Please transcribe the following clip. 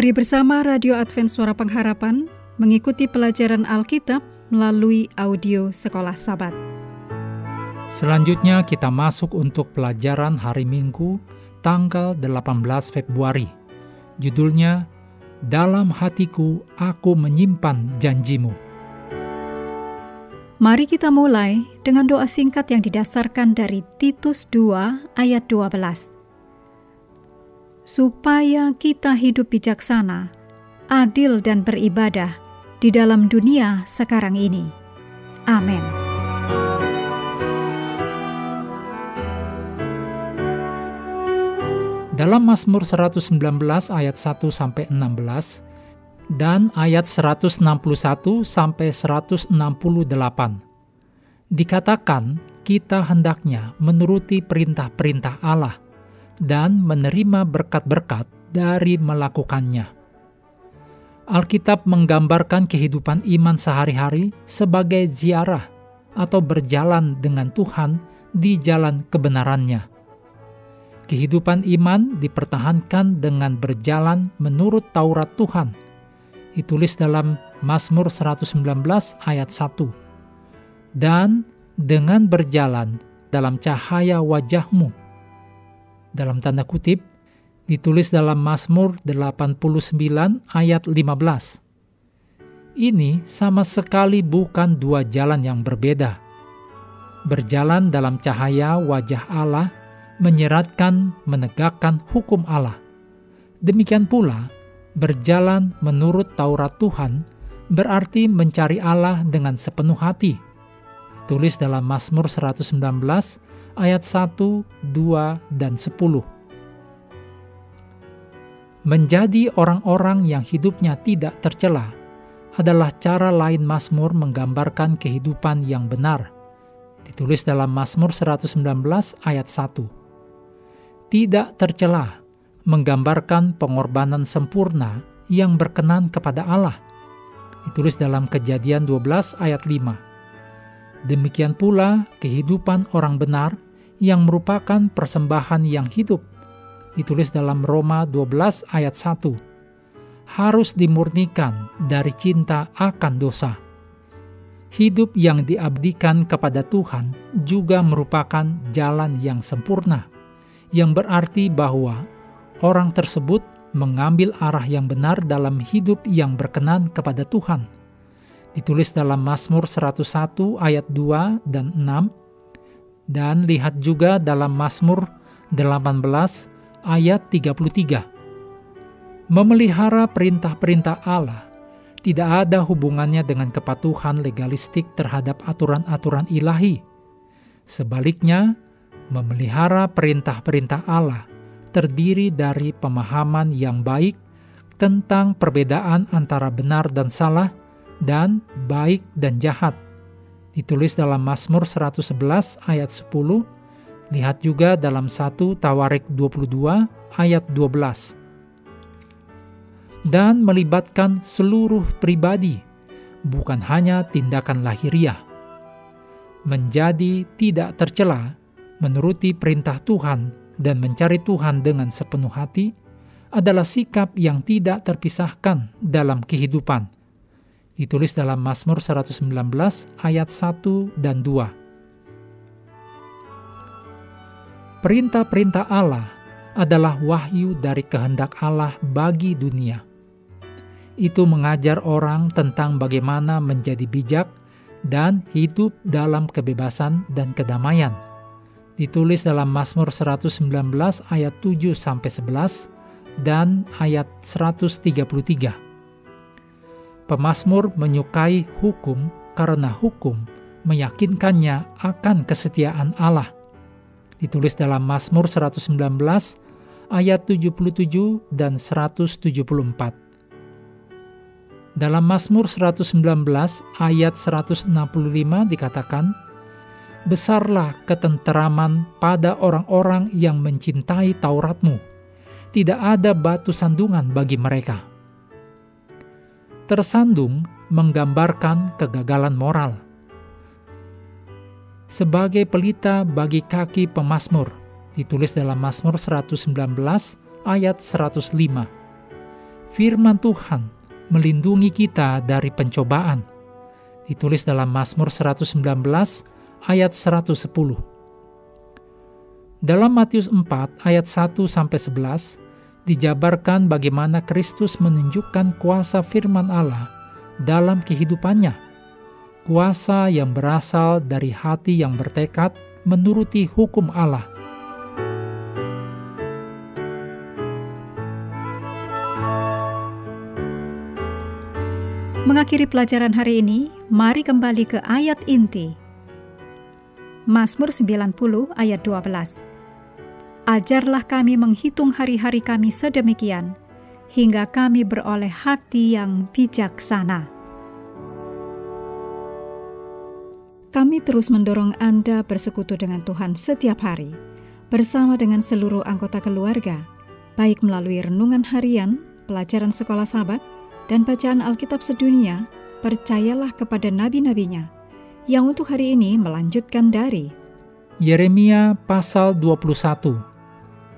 Mari bersama Radio Advent Suara Pengharapan mengikuti pelajaran Alkitab melalui audio Sekolah Sabat. Selanjutnya kita masuk untuk pelajaran hari Minggu tanggal 18 Februari. Judulnya Dalam hatiku aku menyimpan janjimu. Mari kita mulai dengan doa singkat yang didasarkan dari Titus 2 ayat 12. Supaya kita hidup bijaksana, adil dan beribadah di dalam dunia sekarang ini. Amin. Dalam Mazmur 119 ayat 1 sampai 16 dan ayat 161 sampai 168 dikatakan kita hendaknya menuruti perintah-perintah Allah dan menerima berkat-berkat dari melakukannya. Alkitab menggambarkan kehidupan iman sehari-hari sebagai ziarah atau berjalan dengan Tuhan di jalan kebenarannya Kehidupan iman dipertahankan dengan berjalan menurut Taurat Tuhan. Ditulis dalam Mazmur 119 ayat 1. Dan dengan berjalan dalam cahaya wajahmu. Dalam tanda kutip, ditulis dalam Mazmur 89 ayat 15. Ini sama sekali bukan dua jalan yang berbeda. Berjalan dalam cahaya wajah Allah menyeratkan menegakkan hukum Allah. Demikian pula, berjalan menurut Taurat Tuhan berarti mencari Allah dengan sepenuh hati. Tulis dalam Mazmur 119 ayat 1, 2, dan 10. Menjadi orang-orang yang hidupnya tidak tercela adalah cara lain Mazmur menggambarkan kehidupan yang benar. Ditulis dalam Mazmur 119 ayat 1 tidak tercela, menggambarkan pengorbanan sempurna yang berkenan kepada Allah. Ditulis dalam Kejadian 12 ayat 5. Demikian pula kehidupan orang benar yang merupakan persembahan yang hidup. Ditulis dalam Roma 12 ayat 1. Harus dimurnikan dari cinta akan dosa. Hidup yang diabdikan kepada Tuhan juga merupakan jalan yang sempurna yang berarti bahwa orang tersebut mengambil arah yang benar dalam hidup yang berkenan kepada Tuhan. Ditulis dalam Mazmur 101 ayat 2 dan 6 dan lihat juga dalam Mazmur 18 ayat 33. Memelihara perintah-perintah Allah tidak ada hubungannya dengan kepatuhan legalistik terhadap aturan-aturan ilahi. Sebaliknya, memelihara perintah-perintah Allah terdiri dari pemahaman yang baik tentang perbedaan antara benar dan salah dan baik dan jahat. Ditulis dalam Mazmur 111 ayat 10, lihat juga dalam 1 Tawarik 22 ayat 12. Dan melibatkan seluruh pribadi, bukan hanya tindakan lahiriah. Menjadi tidak tercela menuruti perintah Tuhan dan mencari Tuhan dengan sepenuh hati adalah sikap yang tidak terpisahkan dalam kehidupan. Ditulis dalam Mazmur 119 ayat 1 dan 2. Perintah-perintah Allah adalah wahyu dari kehendak Allah bagi dunia. Itu mengajar orang tentang bagaimana menjadi bijak dan hidup dalam kebebasan dan kedamaian ditulis dalam Mazmur 119 ayat 7 sampai 11 dan ayat 133. Pemazmur menyukai hukum karena hukum meyakinkannya akan kesetiaan Allah. Ditulis dalam Mazmur 119 ayat 77 dan 174. Dalam Mazmur 119 ayat 165 dikatakan, besarlah ketenteraman pada orang-orang yang mencintai Tauratmu. Tidak ada batu sandungan bagi mereka. Tersandung menggambarkan kegagalan moral. Sebagai pelita bagi kaki pemazmur, ditulis dalam Mazmur 119 ayat 105. firman Tuhan melindungi kita dari pencobaan. Ditulis dalam Mazmur 119 ayat 110. Dalam Matius 4 ayat 1 sampai 11 dijabarkan bagaimana Kristus menunjukkan kuasa firman Allah dalam kehidupannya. Kuasa yang berasal dari hati yang bertekad menuruti hukum Allah. Mengakhiri pelajaran hari ini, mari kembali ke ayat inti. Mazmur 90 ayat 12. Ajarlah kami menghitung hari-hari kami sedemikian, hingga kami beroleh hati yang bijaksana. Kami terus mendorong Anda bersekutu dengan Tuhan setiap hari, bersama dengan seluruh anggota keluarga, baik melalui renungan harian, pelajaran sekolah sahabat, dan bacaan Alkitab sedunia, percayalah kepada nabi-nabinya, yang untuk hari ini melanjutkan dari Yeremia pasal 21.